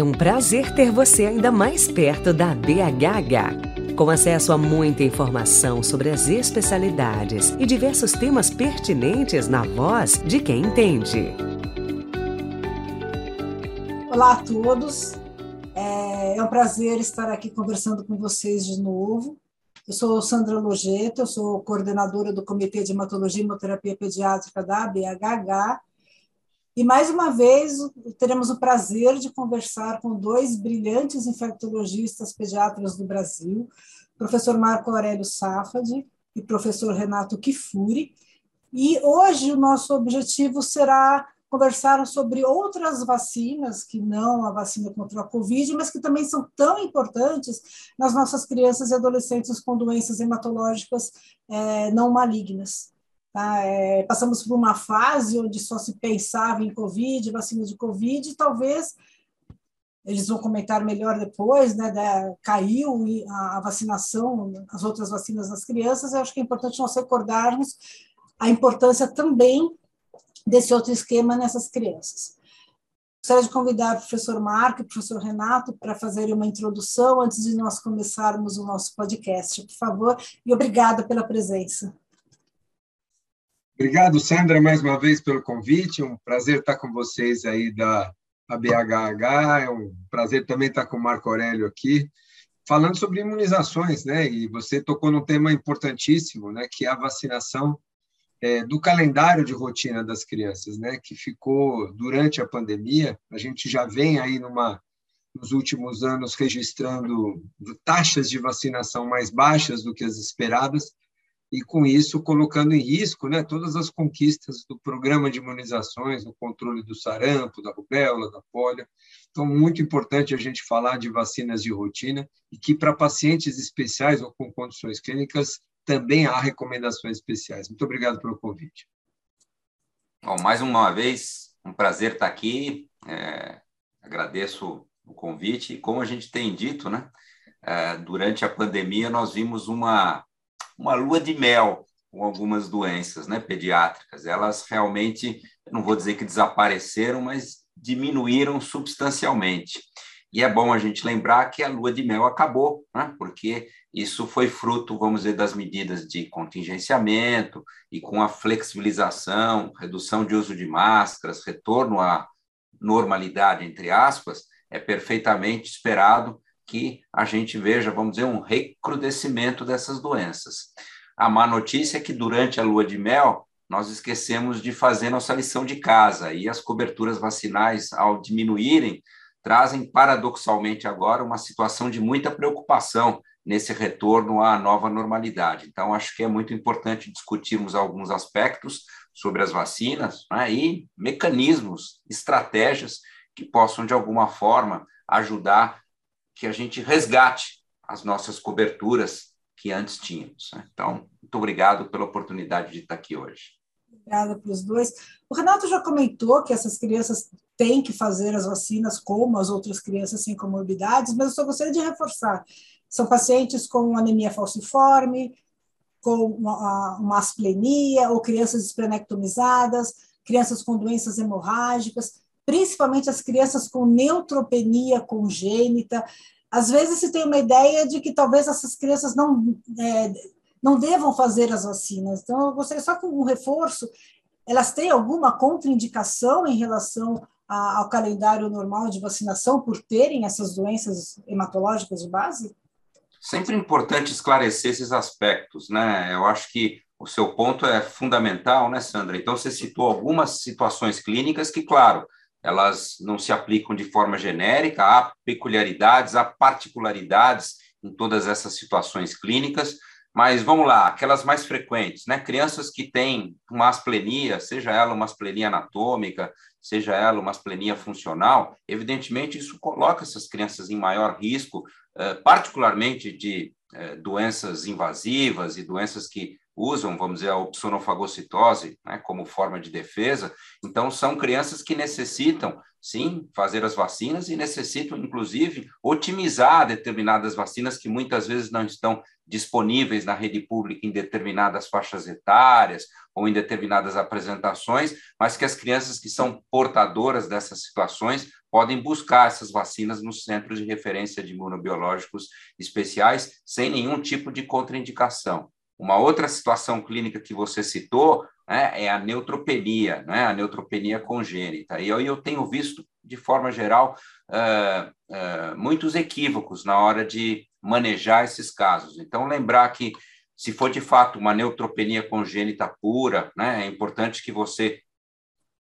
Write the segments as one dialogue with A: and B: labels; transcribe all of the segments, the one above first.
A: É um prazer ter você ainda mais perto da BHH. Com acesso a muita informação sobre as especialidades e diversos temas pertinentes na voz de quem entende.
B: Olá a todos, é, é um prazer estar aqui conversando com vocês de novo. Eu sou Sandra Logeta, eu sou coordenadora do Comitê de Hematologia e Hemoterapia Pediátrica da BHH e mais uma vez teremos o prazer de conversar com dois brilhantes infectologistas pediatras do Brasil, professor Marco Aurélio Safadi e professor Renato Kifuri. E hoje o nosso objetivo será conversar sobre outras vacinas, que não a vacina contra a Covid, mas que também são tão importantes nas nossas crianças e adolescentes com doenças hematológicas é, não malignas. Tá? É, passamos por uma fase onde só se pensava em Covid, vacina de Covid, e talvez eles vão comentar melhor depois, né, da, caiu a, a, vacinação, as outras vacinas nas crianças, eu acho que é importante nós recordarmos a importância também desse outro esquema nessas crianças. Gostaria de convidar o professor Marco e o professor Renato para fazerem uma introdução antes de nós começarmos o nosso podcast, por favor, e obrigada pela presença.
C: Obrigado, Sandra, mais uma vez pelo convite. Um prazer estar com vocês aí da ABHH. É um prazer também estar com o Marco Aurélio aqui, falando sobre imunizações, né? E você tocou num tema importantíssimo, né? Que é a vacinação é, do calendário de rotina das crianças, né? Que ficou durante a pandemia. A gente já vem aí numa nos últimos anos registrando taxas de vacinação mais baixas do que as esperadas e, com isso, colocando em risco né, todas as conquistas do programa de imunizações, no controle do sarampo, da rubéola, da polio. Então, muito importante a gente falar de vacinas de rotina e que, para pacientes especiais ou com condições clínicas, também há recomendações especiais. Muito obrigado pelo convite.
D: Bom, mais uma vez, um prazer estar aqui. É, agradeço o convite. E como a gente tem dito, né, é, durante a pandemia, nós vimos uma uma lua de mel com algumas doenças né, pediátricas. Elas realmente, não vou dizer que desapareceram, mas diminuíram substancialmente. E é bom a gente lembrar que a lua de mel acabou, né? porque isso foi fruto, vamos dizer, das medidas de contingenciamento e com a flexibilização, redução de uso de máscaras, retorno à normalidade, entre aspas, é perfeitamente esperado que a gente veja, vamos dizer, um recrudescimento dessas doenças. A má notícia é que durante a lua de mel, nós esquecemos de fazer nossa lição de casa e as coberturas vacinais, ao diminuírem, trazem paradoxalmente agora uma situação de muita preocupação nesse retorno à nova normalidade. Então, acho que é muito importante discutirmos alguns aspectos sobre as vacinas né, e mecanismos, estratégias que possam, de alguma forma, ajudar que a gente resgate as nossas coberturas que antes tínhamos. Né? Então, muito obrigado pela oportunidade de estar aqui hoje.
B: Obrigada para os dois. O Renato já comentou que essas crianças têm que fazer as vacinas como as outras crianças sem comorbidades, mas eu só gostaria de reforçar. São pacientes com anemia falciforme, com uma, uma asplenia, ou crianças esplenectomizadas, crianças com doenças hemorrágicas, principalmente as crianças com neutropenia congênita. Às vezes se tem uma ideia de que talvez essas crianças não, é, não devam fazer as vacinas. Então, eu gostaria só com um reforço, elas têm alguma contraindicação em relação a, ao calendário normal de vacinação por terem essas doenças hematológicas de base?
D: Sempre importante esclarecer esses aspectos, né? Eu acho que o seu ponto é fundamental, né, Sandra? Então, você citou algumas situações clínicas que, claro, elas não se aplicam de forma genérica, há peculiaridades, há particularidades em todas essas situações clínicas, mas vamos lá, aquelas mais frequentes, né? Crianças que têm uma asplenia, seja ela uma asplenia anatômica, seja ela uma asplenia funcional, evidentemente isso coloca essas crianças em maior risco, eh, particularmente de eh, doenças invasivas e doenças que usam, vamos dizer, a opsonofagocitose né, como forma de defesa. Então, são crianças que necessitam sim, fazer as vacinas e necessitam, inclusive, otimizar determinadas vacinas que muitas vezes não estão disponíveis na rede pública em determinadas faixas etárias ou em determinadas apresentações, mas que as crianças que são portadoras dessas situações podem buscar essas vacinas nos centros de referência de imunobiológicos especiais sem nenhum tipo de contraindicação. Uma outra situação clínica que você citou né, é a neutropenia, né, a neutropenia congênita. E eu, eu tenho visto, de forma geral, uh, uh, muitos equívocos na hora de manejar esses casos. Então, lembrar que, se for de fato uma neutropenia congênita pura, né, é importante que você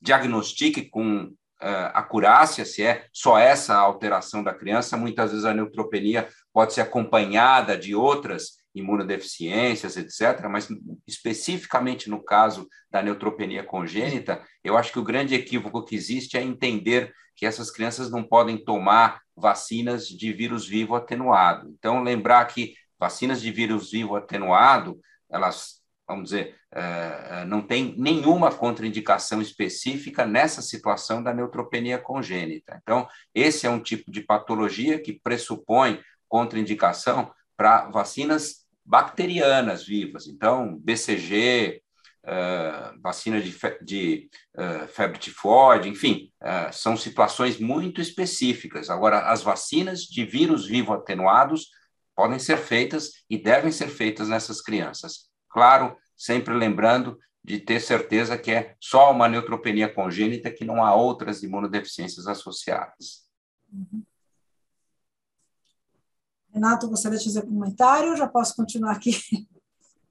D: diagnostique com uh, acurácia se é só essa alteração da criança. Muitas vezes a neutropenia pode ser acompanhada de outras imunodeficiências, etc., mas especificamente no caso da neutropenia congênita, eu acho que o grande equívoco que existe é entender que essas crianças não podem tomar vacinas de vírus vivo atenuado. Então, lembrar que vacinas de vírus vivo atenuado, elas, vamos dizer, é, não tem nenhuma contraindicação específica nessa situação da neutropenia congênita. Então, esse é um tipo de patologia que pressupõe contraindicação para vacinas bacterianas vivas. Então, BCG, uh, vacina de, fe de uh, febre tifoide, enfim, uh, são situações muito específicas. Agora, as vacinas de vírus vivo atenuados podem ser feitas e devem ser feitas nessas crianças. Claro, sempre lembrando de ter certeza que é só uma neutropenia congênita, que não há outras imunodeficiências associadas. Uhum.
B: Renato, gostaria de fazer um comentário? Já posso continuar aqui?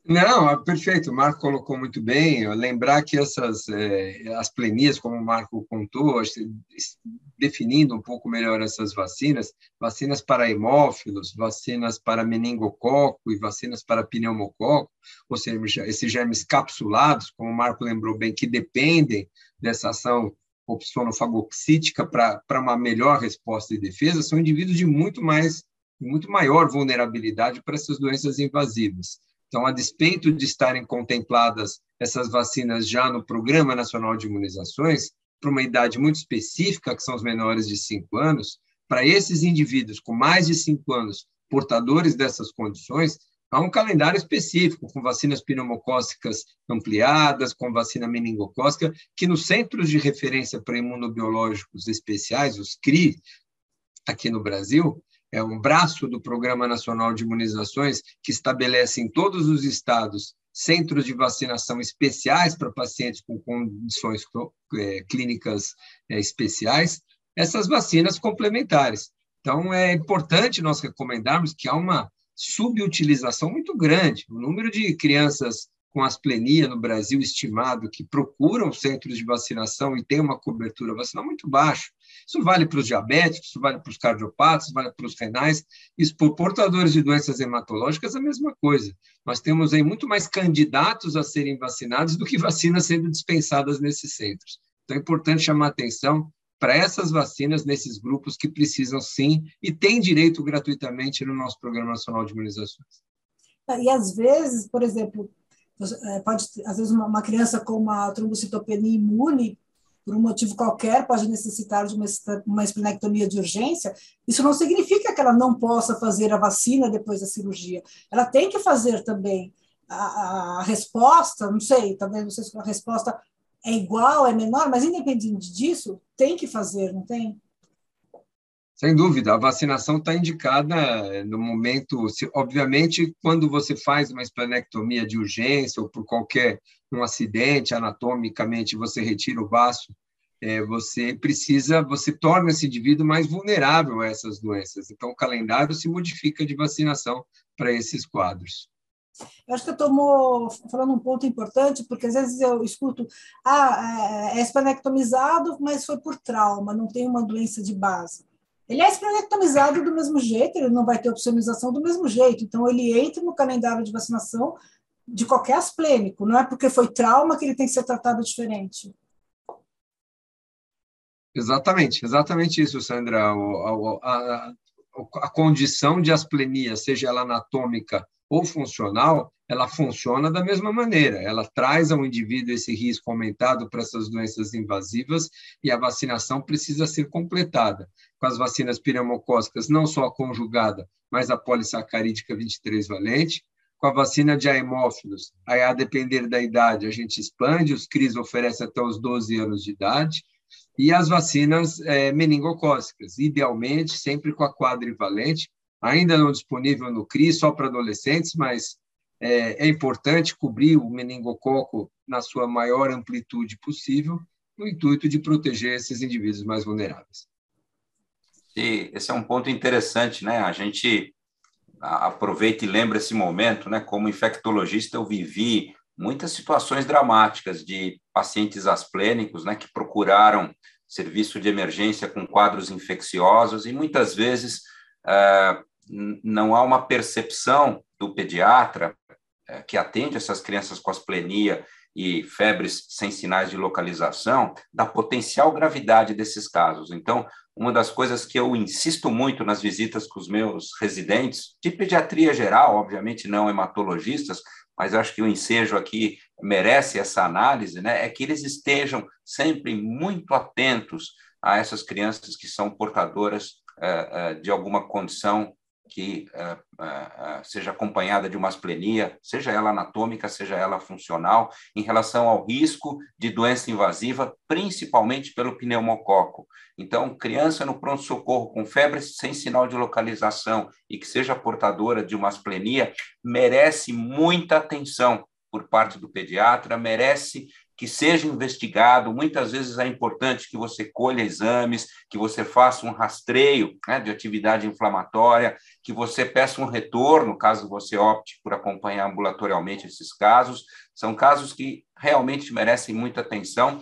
C: Não, é perfeito. O Marco colocou muito bem. Lembrar que essas é, as plenias, como o Marco contou, definindo um pouco melhor essas vacinas, vacinas para hemófilos, vacinas para meningococo e vacinas para pneumococo, ou seja, esses germes capsulados, como o Marco lembrou bem, que dependem dessa ação opsonofagoxítica para uma melhor resposta e defesa, são indivíduos de muito mais muito maior vulnerabilidade para essas doenças invasivas. Então, a despeito de estarem contempladas essas vacinas já no Programa Nacional de Imunizações, para uma idade muito específica, que são os menores de 5 anos, para esses indivíduos com mais de 5 anos, portadores dessas condições, há um calendário específico, com vacinas pneumocócicas ampliadas, com vacina meningocócica, que nos centros de referência para imunobiológicos especiais, os CRI, aqui no Brasil, é um braço do Programa Nacional de Imunizações que estabelece em todos os estados centros de vacinação especiais para pacientes com condições é, clínicas é, especiais, essas vacinas complementares. Então, é importante nós recomendarmos que há uma subutilização muito grande. O número de crianças com asplenia no Brasil estimado que procuram centros de vacinação e tem uma cobertura vacinal muito baixa. Isso vale para os diabéticos, isso vale para os cardiopatas, vale para os renais, isso por portadores de doenças hematológicas a mesma coisa. Nós temos aí muito mais candidatos a serem vacinados do que vacinas sendo dispensadas nesses centros. Então é importante chamar atenção para essas vacinas nesses grupos que precisam sim e têm direito gratuitamente no nosso Programa Nacional de Imunizações.
B: E às vezes, por exemplo, é, pode às vezes uma, criança com uma trombocitopenia imune por um motivo qualquer pode necessitar de uma, uma esplenectomia de urgência, isso não significa que ela não possa fazer a vacina depois da cirurgia. Ela tem que fazer também a, a resposta, não sei, talvez não sei se a resposta é igual, é menor, mas independente disso, tem que fazer, não tem?
C: Sem dúvida, a vacinação está indicada eh, no momento, se, obviamente, quando você faz uma esplenectomia de urgência ou por qualquer um acidente anatomicamente você retira o baço, é, você precisa, você torna esse indivíduo mais vulnerável a essas doenças. Então, o calendário se modifica de vacinação para esses quadros.
B: Eu acho que eu estou falando um ponto importante, porque às vezes eu escuto, ah, é, é esplenectomizado, mas foi por trauma, não tem uma doença de base. Ele é esplenectomizado do mesmo jeito, ele não vai ter opcionalização do mesmo jeito. Então, ele entra no calendário de vacinação de qualquer asplênico, não é porque foi trauma que ele tem que ser tratado diferente.
C: Exatamente, exatamente isso, Sandra. A, a, a condição de asplenia, seja ela anatômica ou funcional, ela funciona da mesma maneira. Ela traz ao indivíduo esse risco aumentado para essas doenças invasivas e a vacinação precisa ser completada. Com as vacinas pneumocócicas, não só a conjugada, mas a polissacarídica 23 valente. Com a vacina de hemófilos, aí a depender da idade, a gente expande, os CRIs oferecem até os 12 anos de idade. E as vacinas é, meningocócicas, idealmente, sempre com a quadrivalente, ainda não disponível no CRI, só para adolescentes, mas é, é importante cobrir o meningococo na sua maior amplitude possível, no intuito de proteger esses indivíduos mais vulneráveis.
D: E esse é um ponto interessante, né? A gente aproveita e lembra esse momento, né? Como infectologista, eu vivi muitas situações dramáticas de pacientes asplênicos, né? Que procuraram serviço de emergência com quadros infecciosos e muitas vezes ah, não há uma percepção do pediatra que atende essas crianças com asplenia e febres sem sinais de localização, da potencial gravidade desses casos. Então, uma das coisas que eu insisto muito nas visitas com os meus residentes, de pediatria geral, obviamente não hematologistas, mas acho que o ensejo aqui merece essa análise, né? é que eles estejam sempre muito atentos a essas crianças que são portadoras uh, uh, de alguma condição que uh, uh, seja acompanhada de uma asplenia, seja ela anatômica, seja ela funcional, em relação ao risco de doença invasiva, principalmente pelo pneumococo. Então, criança no pronto-socorro com febre sem sinal de localização e que seja portadora de uma asplenia, merece muita atenção por parte do pediatra, merece que seja investigado. Muitas vezes é importante que você colha exames, que você faça um rastreio né, de atividade inflamatória, que você peça um retorno, caso você opte por acompanhar ambulatorialmente esses casos. São casos que realmente merecem muita atenção.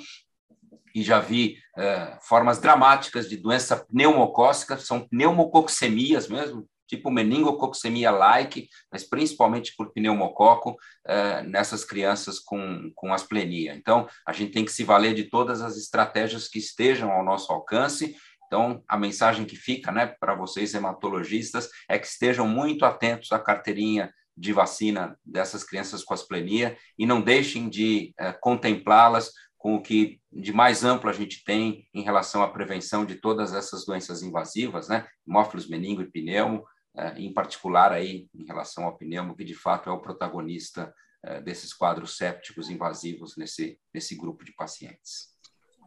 D: E já vi uh, formas dramáticas de doença pneumocócica, são pneumococcemias mesmo, tipo meningococcemia-like, mas principalmente por pneumococo uh, nessas crianças com, com asplenia. Então, a gente tem que se valer de todas as estratégias que estejam ao nosso alcance. Então, a mensagem que fica né, para vocês hematologistas é que estejam muito atentos à carteirinha de vacina dessas crianças com asplenia e não deixem de uh, contemplá-las com o que de mais amplo a gente tem em relação à prevenção de todas essas doenças invasivas, né? Hemófilos, meningo e pneumo, em particular aí em relação ao pneumo, que de fato é o protagonista é, desses quadros sépticos invasivos nesse, nesse grupo de pacientes.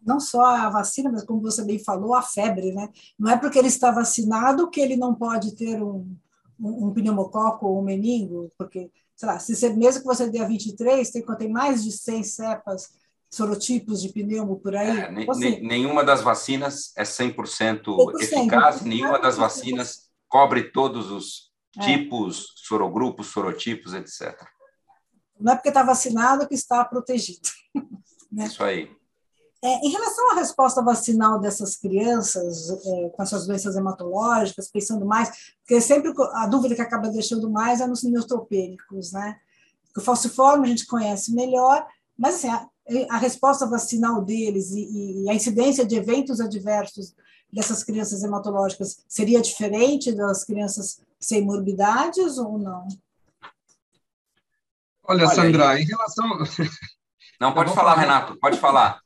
B: Não só a vacina, mas como você bem falou, a febre, né? Não é porque ele está vacinado que ele não pode ter um, um, um pneumococo ou um meningo, porque, sei lá, se você, mesmo que você dê a 23, tem, tem mais de 100 cepas sorotipos de pneumo por aí. É,
D: assim, nenhuma das vacinas é 100%, 100% eficaz, nenhuma das vacinas cobre todos os é. tipos, é. sorogrupos, sorotipos, etc.
B: Não é porque está vacinado que está protegido.
D: Né? Isso aí.
B: É, em relação à resposta vacinal dessas crianças é, com essas doenças hematológicas, pensando mais, porque sempre a dúvida que acaba deixando mais é nos neutropênicos, né? O falciforme a gente conhece melhor, mas assim, a, a resposta vacinal deles e, e, a incidência de eventos adversos dessas crianças hematológicas seria diferente das crianças sem morbidades ou não?
C: Olha, Olha Sandra, aí. em relação.
D: Não, pode falar, falar, Renato, pode falar.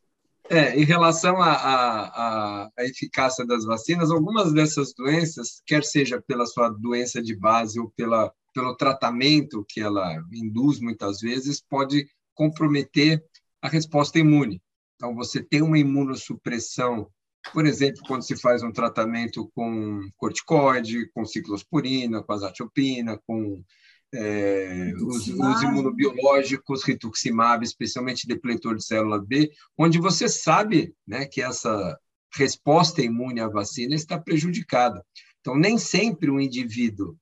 C: É, em relação à eficácia das vacinas, algumas dessas doenças, quer seja pela sua doença de base ou pela, pelo tratamento que ela induz muitas vezes, pode comprometer a resposta imune. Então, você tem uma imunossupressão por exemplo, quando se faz um tratamento com corticoide, com ciclosporina, com azathiopina, com é, os, os, imunobiológicos, rituximab, especialmente depletor de célula B, onde você sabe né, que essa resposta imune à vacina está prejudicada. Então, nem sempre um indivíduo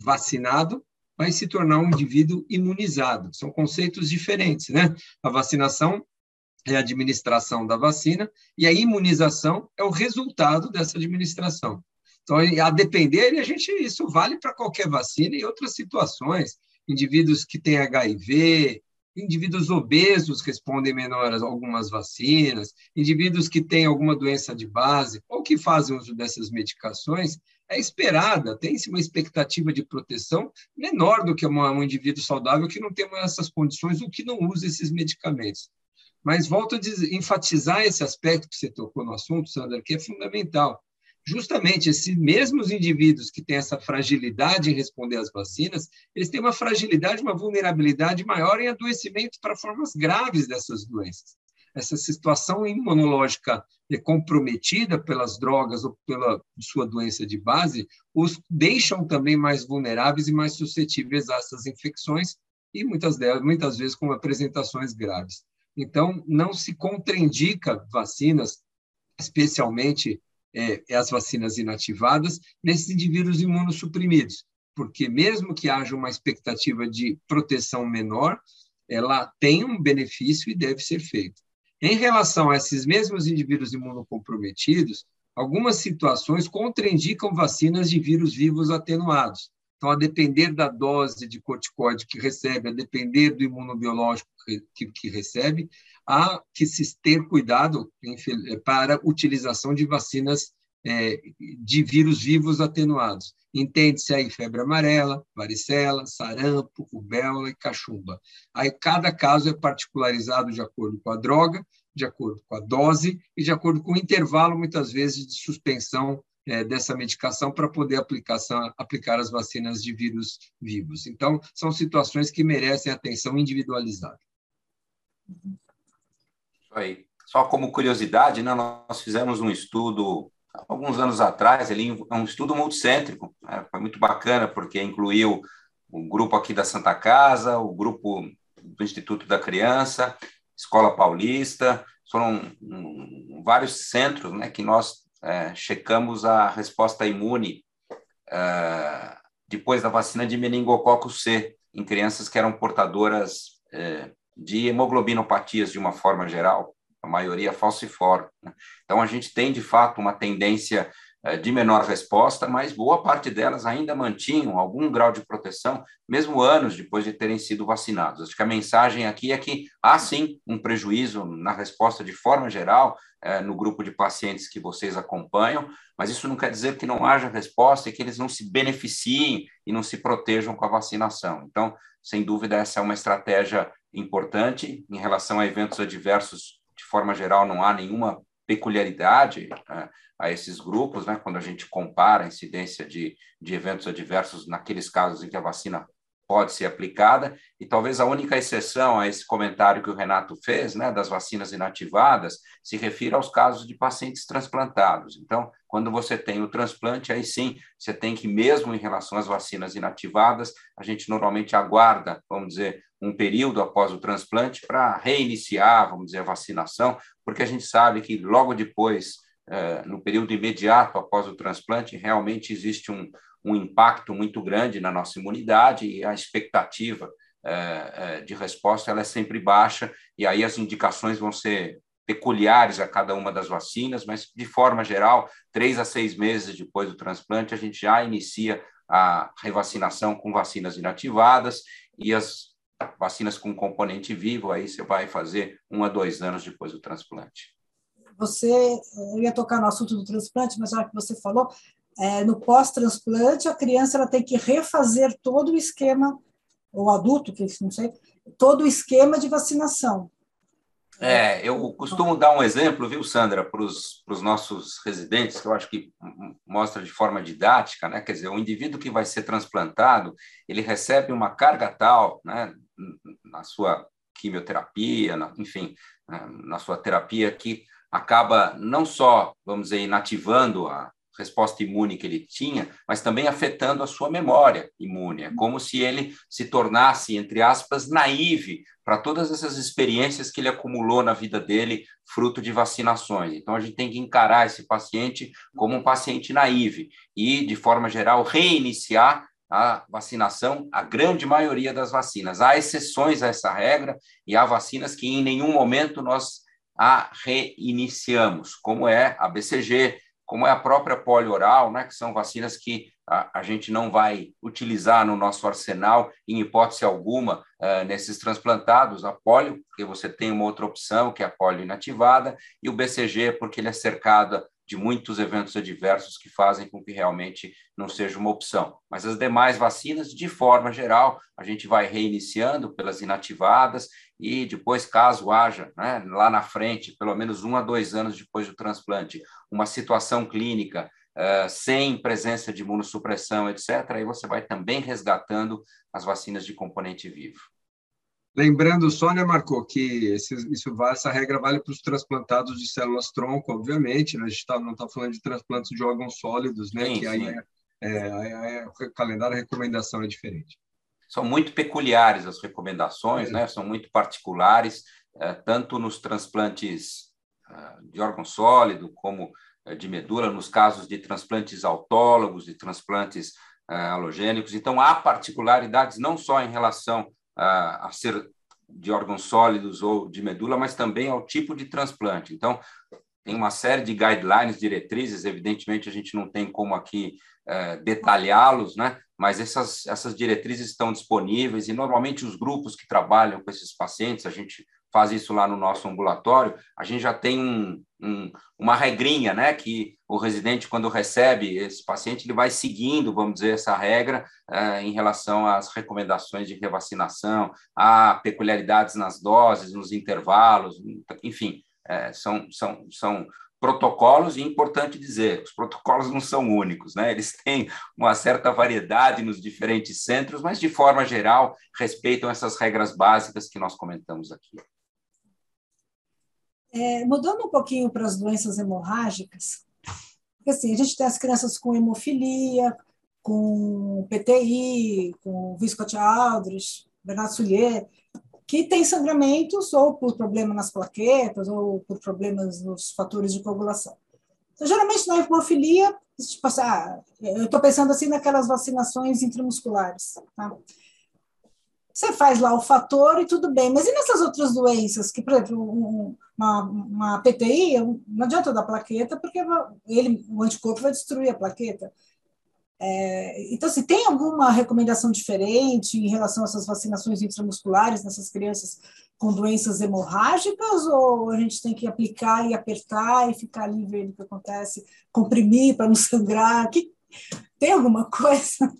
C: vacinado vai se tornar um indivíduo imunizado. São conceitos diferentes, né? A vacinação é a administração da vacina e a imunização é o resultado dessa administração. Então, a depender, a gente isso vale para qualquer vacina e outras situações. Indivíduos que têm HIV, indivíduos obesos respondem menor a algumas vacinas, indivíduos que têm alguma doença de base ou que fazem uso dessas medicações, é esperada, tem-se uma expectativa de proteção menor do que um indivíduo saudável que não tem essas condições ou que não usa esses medicamentos. Mas volto a dizer, enfatizar esse aspecto que você tocou no assunto, Sandra, que é fundamental justamente esses mesmos indivíduos que têm essa fragilidade em responder às vacinas, eles têm uma fragilidade, uma vulnerabilidade maior em adoecimento para formas graves dessas doenças. Essa situação imunológica comprometida pelas drogas ou pela sua doença de base, os deixam também mais vulneráveis e mais suscetíveis a essas infecções e muitas delas, muitas vezes com apresentações graves. Então, não se contraindica vacinas, especialmente é, as vacinas inativadas nesses indivíduos imunossuprimidos, porque mesmo que haja uma expectativa de proteção menor, ela tem um benefício e deve ser feito. Em relação a esses mesmos indivíduos imunocomprometidos, algumas situações contraindicam vacinas de vírus vivos atenuados. Então, a depender da dose de corticóide que recebe, a depender do imunobiológico que, que recebe, há que se ter cuidado para utilização de vacinas é, de vírus vivos atenuados. Entende-se aí febre amarela, varicela, sarampo, rubéola e cachumba. Aí cada caso é particularizado de acordo com a droga, de acordo com a dose e de acordo com o intervalo, muitas vezes, de suspensão é, dessa medicação para poder aplicação, aplicar as vacinas de vírus vivos. Então, são situações que merecem atenção individualizada.
D: Aí. Só como curiosidade, né, nós fizemos um estudo alguns anos atrás, ele é um estudo multicêntrico, né, foi muito bacana, porque incluiu o grupo aqui da Santa Casa, o grupo do Instituto da Criança, Escola Paulista, foram vários centros né, que nós é, checamos a resposta imune é, depois da vacina de meningococo C, em crianças que eram portadoras é, de hemoglobinopatias de uma forma geral, a maioria falciforme. Né? Então, a gente tem, de fato, uma tendência de menor resposta, mas boa parte delas ainda mantinham algum grau de proteção, mesmo anos depois de terem sido vacinados. Acho que a mensagem aqui é que há sim um prejuízo na resposta de forma geral é, no grupo de pacientes que vocês acompanham, mas isso não quer dizer que não haja resposta e que eles não se beneficiem e não se protejam com a vacinação. Então, sem dúvida, essa é uma estratégia importante em relação a eventos adversos. De forma geral, não há nenhuma peculiaridade né, a esses grupos, né, quando a gente compara a incidência de, de eventos adversos naqueles casos em que a vacina pode ser aplicada, e talvez a única exceção a esse comentário que o Renato fez, né, das vacinas inativadas, se refira aos casos de pacientes transplantados. Então, quando você tem o transplante, aí sim, você tem que, mesmo em relação às vacinas inativadas, a gente normalmente aguarda, vamos dizer, um período após o transplante para reiniciar, vamos dizer, a vacinação, porque a gente sabe que logo depois, eh, no período imediato após o transplante, realmente existe um, um impacto muito grande na nossa imunidade e a expectativa é, é, de resposta ela é sempre baixa, e aí as indicações vão ser peculiares a cada uma das vacinas, mas de forma geral, três a seis meses depois do transplante, a gente já inicia a revacinação com vacinas inativadas e as vacinas com componente vivo, aí você vai fazer um a dois anos depois do transplante.
B: Você, eu ia tocar no assunto do transplante, mas já que você falou, é, no pós-transplante, a criança ela tem que refazer todo o esquema, ou adulto, que não sei, todo o esquema de vacinação.
D: É, eu costumo dar um exemplo, viu, Sandra, para os nossos residentes, que eu acho que mostra de forma didática, né? Quer dizer, o indivíduo que vai ser transplantado, ele recebe uma carga tal, né, na sua quimioterapia, na, enfim, né, na sua terapia, que acaba não só, vamos dizer, inativando a, resposta imune que ele tinha, mas também afetando a sua memória imune. É como se ele se tornasse, entre aspas, naive para todas essas experiências que ele acumulou na vida dele, fruto de vacinações. Então, a gente tem que encarar esse paciente como um paciente naive e, de forma geral, reiniciar a vacinação, a grande maioria das vacinas. Há exceções a essa regra e há vacinas que em nenhum momento nós a reiniciamos, como é a BCG, como é a própria polio oral, né, que são vacinas que a, a gente não vai utilizar no nosso arsenal, em hipótese alguma, uh, nesses transplantados, a polio, porque você tem uma outra opção, que é a polio inativada, e o BCG, porque ele é cercado de muitos eventos adversos que fazem com que realmente não seja uma opção. Mas as demais vacinas, de forma geral, a gente vai reiniciando pelas inativadas e depois, caso haja, né, lá na frente, pelo menos um a dois anos depois do transplante, uma situação clínica uh, sem presença de imunossupressão, etc., aí você vai também resgatando as vacinas de componente vivo.
C: Lembrando só, né, Marco, que esse, isso essa regra vale para os transplantados de células tronco, obviamente, né? a gente tá, não está falando de transplantes de órgãos sólidos, né? Sim, que aí é, é, é, o calendário, a recomendação é diferente.
D: São muito peculiares as recomendações, é. né? São muito particulares, é, tanto nos transplantes ah, de órgão sólido como é, de medula, nos casos de transplantes autólogos, de transplantes ah, halogênicos. Então, há particularidades não só em relação a, ser de órgãos sólidos ou de medula, mas também ao tipo de transplante. Então, tem uma série de guidelines, diretrizes, evidentemente a gente não tem como aqui é, detalhá-los, né? mas essas, essas diretrizes estão disponíveis e normalmente os grupos que trabalham com esses pacientes, a gente faz isso lá no nosso ambulatório, a gente já tem um, um, uma regrinha, né, que o residente, quando recebe esse paciente, ele vai seguindo, vamos dizer, essa regra uh, em relação às recomendações de revacinação, a peculiaridades nas doses, nos intervalos, enfim, uh, são, são, são protocolos, e é importante dizer, os protocolos não são únicos, né? eles têm uma certa variedade nos diferentes centros, mas, de forma geral, respeitam essas regras básicas que nós comentamos aqui.
B: É, mudando um pouquinho para as doenças hemorrágicas, assim, a gente tem as crianças com hemofilia, com PTI, com Viscott-Aldrich, Bernard Soulier, que tem sangramentos ou por problema nas plaquetas ou por problemas nos fatores de coagulação. Então, geralmente, na hemofilia, tipo ah, eu estou pensando assim naquelas vacinações intramusculares. Tá? Você faz lá o fator e tudo bem, mas e nessas outras doenças, que, por exemplo, uma, uma PTI, não adianta dar plaqueta, porque ele, o anticorpo vai destruir a plaqueta. É, então, se tem alguma recomendação diferente em relação a essas vacinações intramusculares nessas crianças com doenças hemorrágicas, ou a gente tem que aplicar e apertar e ficar ali vendo o que acontece, comprimir para não sangrar? Que, tem alguma coisa?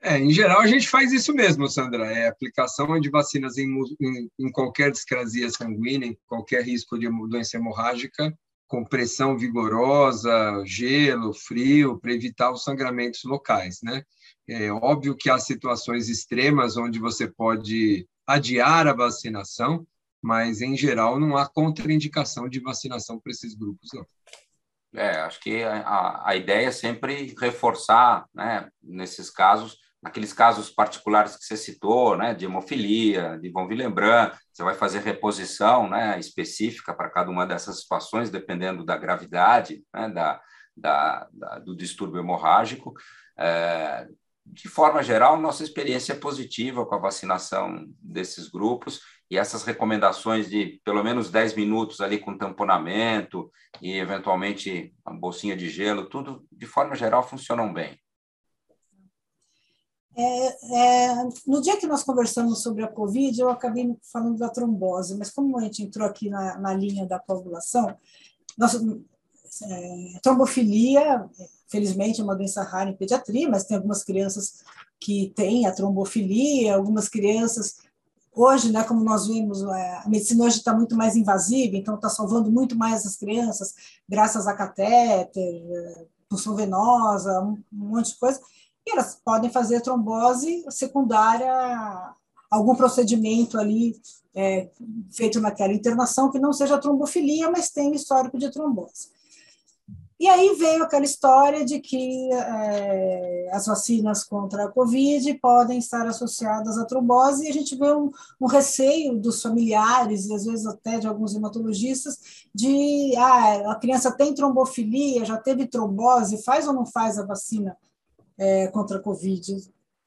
C: É, em geral, a gente faz isso mesmo, Sandra. É aplicação de vacinas em, em, em qualquer discrasia sanguínea, em qualquer risco de doença hemorrágica, com pressão vigorosa, gelo, frio, para evitar os sangramentos locais, né? É óbvio que há situações extremas onde você pode adiar a vacinação, mas em geral não há contraindicação de vacinação para esses grupos, não.
D: É, acho que a, a ideia é sempre reforçar, né, nesses casos, naqueles casos particulares que você citou, né, de hemofilia, de von Willebrand, você vai fazer reposição, né, específica para cada uma dessas situações, dependendo da gravidade, né, da, da, da, do distúrbio hemorrágico. É, de forma geral, nossa experiência é positiva com a vacinação desses grupos e essas recomendações de pelo menos 10 minutos ali com tamponamento e, eventualmente, uma bolsinha de gelo, tudo, de forma geral, funcionam bem.
B: É, é, no dia que nós conversamos sobre a Covid, eu acabei falando da trombose, mas como a gente entrou aqui na, na linha da coagulação, nós, é, trombofilia, felizmente, é uma doença rara em pediatria, mas tem algumas crianças que têm a trombofilia, algumas crianças. Hoje, né, como nós vimos, é, a medicina hoje está muito mais invasiva, então está salvando muito mais as crianças, graças a catéter, função venosa, um, um monte de coisa e elas podem fazer trombose secundária algum procedimento ali é, feito naquela internação que não seja trombofilia, mas tem histórico de trombose. E aí veio aquela história de que é, as vacinas contra a Covid podem estar associadas à trombose, e a gente vê um, um, receio dos familiares, e às vezes até de alguns hematologistas, de ah, a criança tem trombofilia, já teve trombose, faz ou não faz a vacina é, contra a Covid.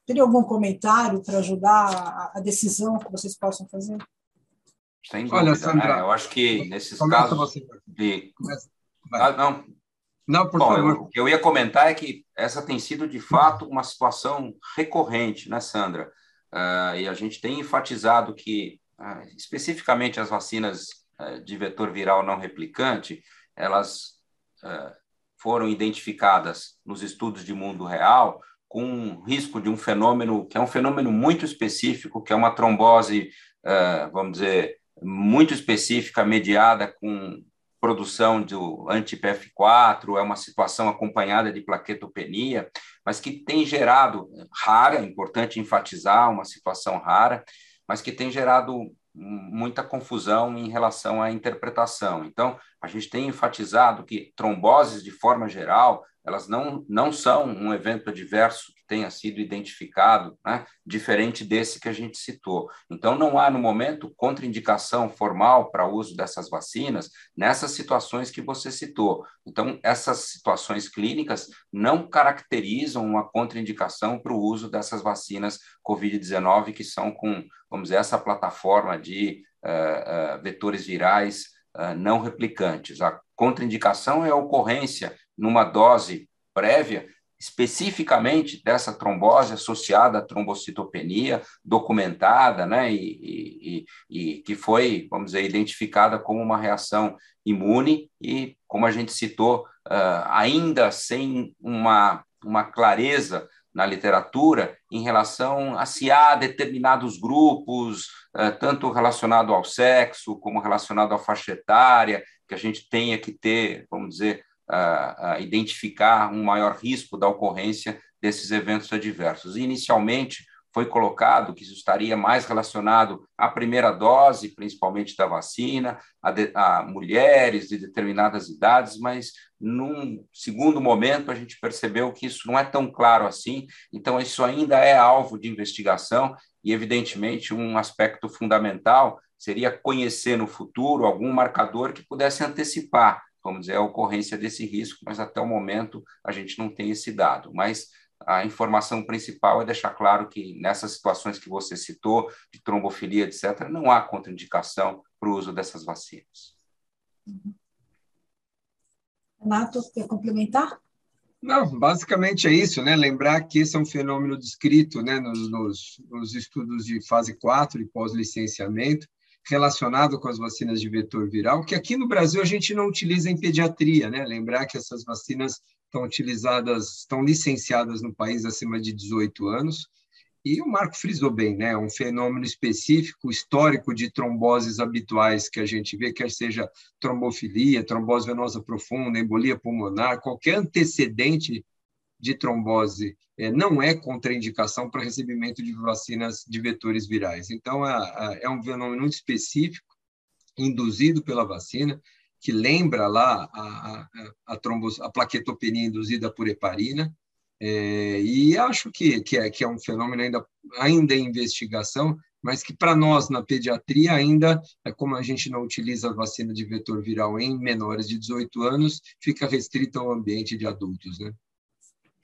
B: Teria algum comentário para ajudar a, a, decisão que vocês possam fazer?
D: Sem dúvida, Olha, Sandra, né? eu acho que nesses casos de... Ah, não. Não, por Bom, favor. Eu, o que eu ia comentar é que essa tem sido, de fato, uma situação recorrente, né, Sandra? Uh, e a gente tem enfatizado que, uh, especificamente as vacinas uh, de vetor viral não replicante, elas foram identificadas nos estudos de mundo real com risco de um fenômeno que é um fenômeno muito específico, que é uma trombose, vamos dizer, muito específica, mediada com produção do anti-PF4, é uma situação acompanhada de plaquetopenia, mas que tem gerado, rara, é importante enfatizar, uma situação rara, mas que tem gerado muita confusão em relação à interpretação. Então, a gente tem enfatizado que tromboses, de forma geral, elas não, não são um evento adverso tenha sido identificado, né, diferente desse que a gente citou. Então, não há, no momento, contraindicação formal para uso dessas vacinas nessas situações que você citou. Então, essas situações clínicas não caracterizam uma contraindicação para o uso dessas vacinas Covid-19, que são com, vamos dizer, essa plataforma de uh, uh, vetores virais uh, não replicantes. A contraindicação é a ocorrência numa dose prévia, especificamente dessa trombose associada à trombocitopenia, documentada, né, e, e, e, que foi, vamos dizer, identificada como uma reação imune e, como a gente citou, uh, ainda sem uma, uma clareza na literatura em relação a se há determinados grupos, uh, tanto relacionado ao sexo como relacionado à faixa etária, que a gente tenha que ter, vamos dizer, identificar um maior risco da ocorrência desses eventos adversos. Inicialmente, foi colocado que isso estaria mais relacionado à primeira dose, principalmente da vacina, a, de, a, mulheres de determinadas idades, mas num segundo momento a gente percebeu que isso não é tão claro assim, então isso ainda é alvo de investigação e, evidentemente, um aspecto fundamental seria conhecer no futuro algum marcador que pudesse antecipar vamos dizer, a ocorrência desse risco, mas até o momento a gente não tem esse dado. Mas a informação principal é deixar claro que nessas situações que você citou, de trombofilia, etc., não há contraindicação para o uso dessas vacinas.
B: Renato, quer complementar?
C: Não, basicamente é isso, né? Lembrar que esse é um fenômeno descrito né, nos, nos, nos estudos de fase 4 e pós-licenciamento, relacionado com as vacinas de vetor viral, que aqui no Brasil a gente não utiliza em pediatria, né? Lembrar que essas vacinas estão utilizadas, estão licenciadas no país acima de 18 anos. E o Marco frisou bem, né? Um fenômeno específico, histórico de tromboses habituais que a gente vê, quer seja trombofilia, trombose venosa profunda, embolia pulmonar, qualquer antecedente de trombose é, não é contraindicação para recebimento de vacinas de vetores virais. Então, é um fenômeno muito específico, induzido pela vacina, que lembra lá a, a, a, a plaquetopenia induzida por heparina, é, e acho que, que, é, que é um fenômeno ainda, ainda em investigação, mas que para nós na pediatria ainda, é como a gente não utiliza a vacina de vetor viral em menores de 18 anos, fica restrita ao ambiente de adultos, né?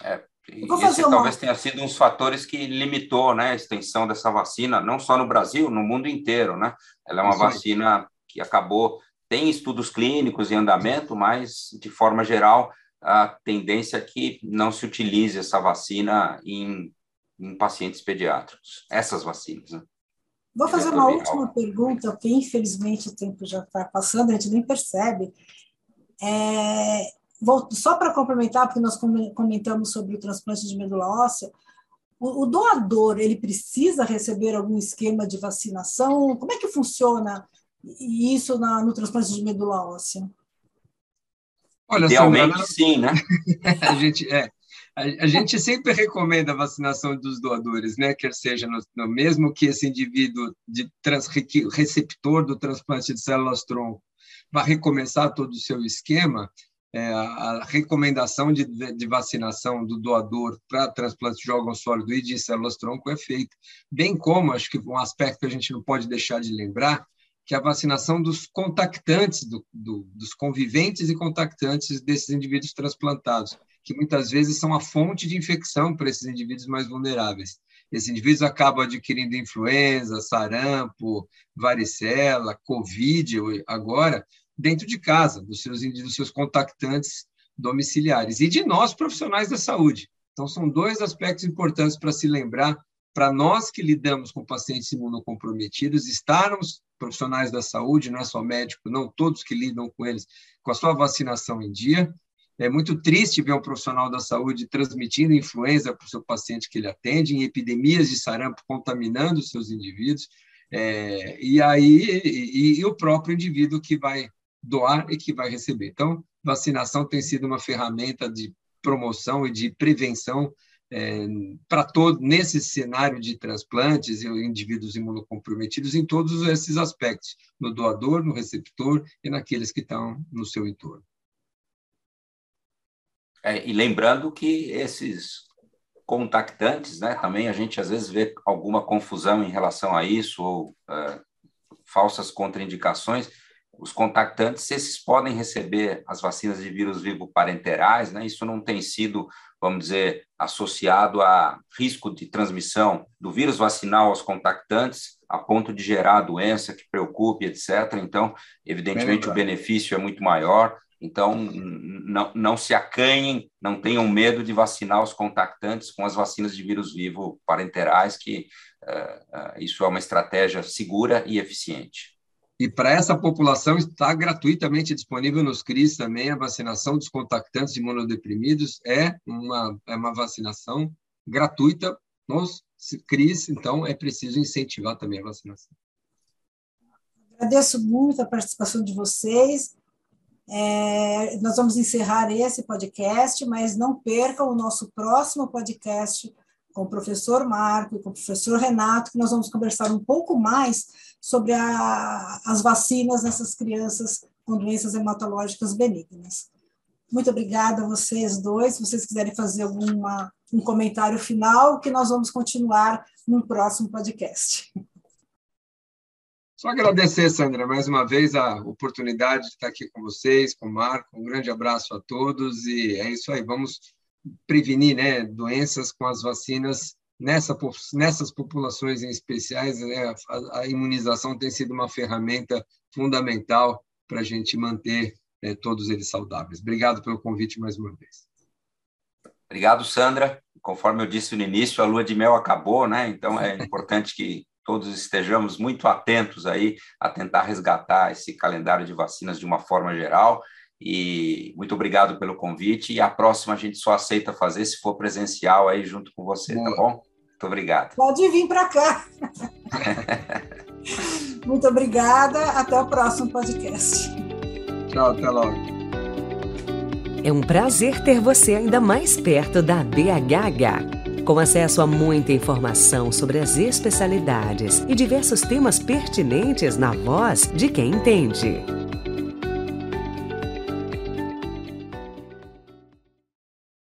D: É, esse uma... talvez tenha sido um dos fatores que limitou né, a extensão dessa vacina, não só no Brasil, no mundo inteiro. Né? Ela é uma Isso vacina que acabou, tem estudos clínicos em andamento, mas, de forma geral, a tendência é que não se utilize essa vacina em, em pacientes pediátricos, essas vacinas. Né?
B: Vou fazer uma última pergunta, porque infelizmente o tempo já está passando, a gente nem percebe. É, vou, só para complementar, porque nós comentamos sobre o transplante de medula óssea, o, o, doador ele precisa receber algum esquema de vacinação? Como é que funciona isso na, no transplante de medula óssea?
D: Olha, Idealmente, sim, né?
C: a gente é. A, gente sempre recomenda a vacinação dos doadores, né? Quer seja no, no mesmo que esse indivíduo de trans, receptor do transplante de células tronco vá recomeçar todo o seu esquema, é, a recomendação de, de, vacinação do doador para transplante de órgão sólido e de células-tronco é feita. Bem como, acho que um aspecto que a gente não pode deixar de lembrar, que a vacinação dos contactantes, do, do, dos conviventes e contactantes desses indivíduos transplantados, que muitas vezes são a fonte de infecção para esses indivíduos mais vulneráveis. Esses indivíduos acabam adquirindo influenza, sarampo, varicela, covid agora, dentro de casa, dos seus, dos seus contactantes domiciliares e de nós, profissionais da saúde. Então, são dois aspectos importantes para se lembrar, para nós que lidamos com pacientes imunocomprometidos, estarmos profissionais da saúde, não é só médico, não, todos que lidam com eles, com a sua vacinação em dia. É muito triste ver um profissional da saúde transmitindo influenza para o seu paciente que ele atende, em epidemias de sarampo contaminando os seus indivíduos, é, e aí e, e o próprio indivíduo que vai doar e que vai receber. Então, vacinação tem sido uma ferramenta de promoção e de prevenção é, para todo nesse cenário de transplantes e indivíduos imunocomprometidos em todos esses aspectos, no doador, no receptor e naqueles que estão no seu entorno.
D: É, e lembrando que esses contactantes, né, também a gente às vezes vê alguma confusão em relação a isso ou uh, falsas contraindicações os contactantes, esses podem receber as vacinas de vírus vivo parenterais, né? Isso não tem sido, vamos dizer, associado a risco de transmissão do vírus vacinal aos contactantes, a ponto de gerar doença que preocupe, etc. Então, evidentemente, o benefício é muito maior. Então, não, não se acanhem, não tenham medo de vacinar os contactantes com as vacinas de vírus vivo parenterais, que uh, uh, isso é uma estratégia segura e eficiente.
C: E para essa população está gratuitamente disponível nos CRIs também a vacinação dos contactantes imunodeprimidos é uma, é uma vacinação gratuita nos CRIs, então é preciso incentivar também a vacinação.
B: Agradeço muito a participação de vocês. É, nós vamos encerrar esse podcast, mas não percam o nosso próximo podcast com o professor Marco e com o professor Renato, que nós vamos conversar um pouco mais sobre a, as vacinas nessas crianças com doenças hematológicas benignas. Muito obrigada a vocês dois. Se vocês quiserem fazer alguma, um comentário final, que nós vamos continuar no próximo podcast.
C: Só agradecer, Sandra, mais uma vez a oportunidade de estar aqui com vocês, com o Marco. Um grande abraço a todos e é isso aí. Vamos prevenir né, doenças com as vacinas nessa, nessas populações em especiais. Né, a, a, imunização tem sido uma ferramenta fundamental para a gente manter né, todos eles saudáveis. Obrigado pelo convite mais uma vez.
D: Obrigado, Sandra. Conforme eu disse no início, a lua de mel acabou, né? Então é importante que todos estejamos muito atentos aí a tentar resgatar esse calendário de vacinas de uma forma geral e muito obrigado pelo convite. E a próxima a gente só aceita fazer se for presencial aí junto com você, tá Boa. tá bom? Muito obrigado.
B: Pode vir para cá. muito obrigada. Até o próximo podcast.
C: Tchau, até logo.
A: É um prazer ter você ainda mais perto da BHH. Com acesso a muita informação sobre as especialidades e diversos temas pertinentes na voz de quem entende.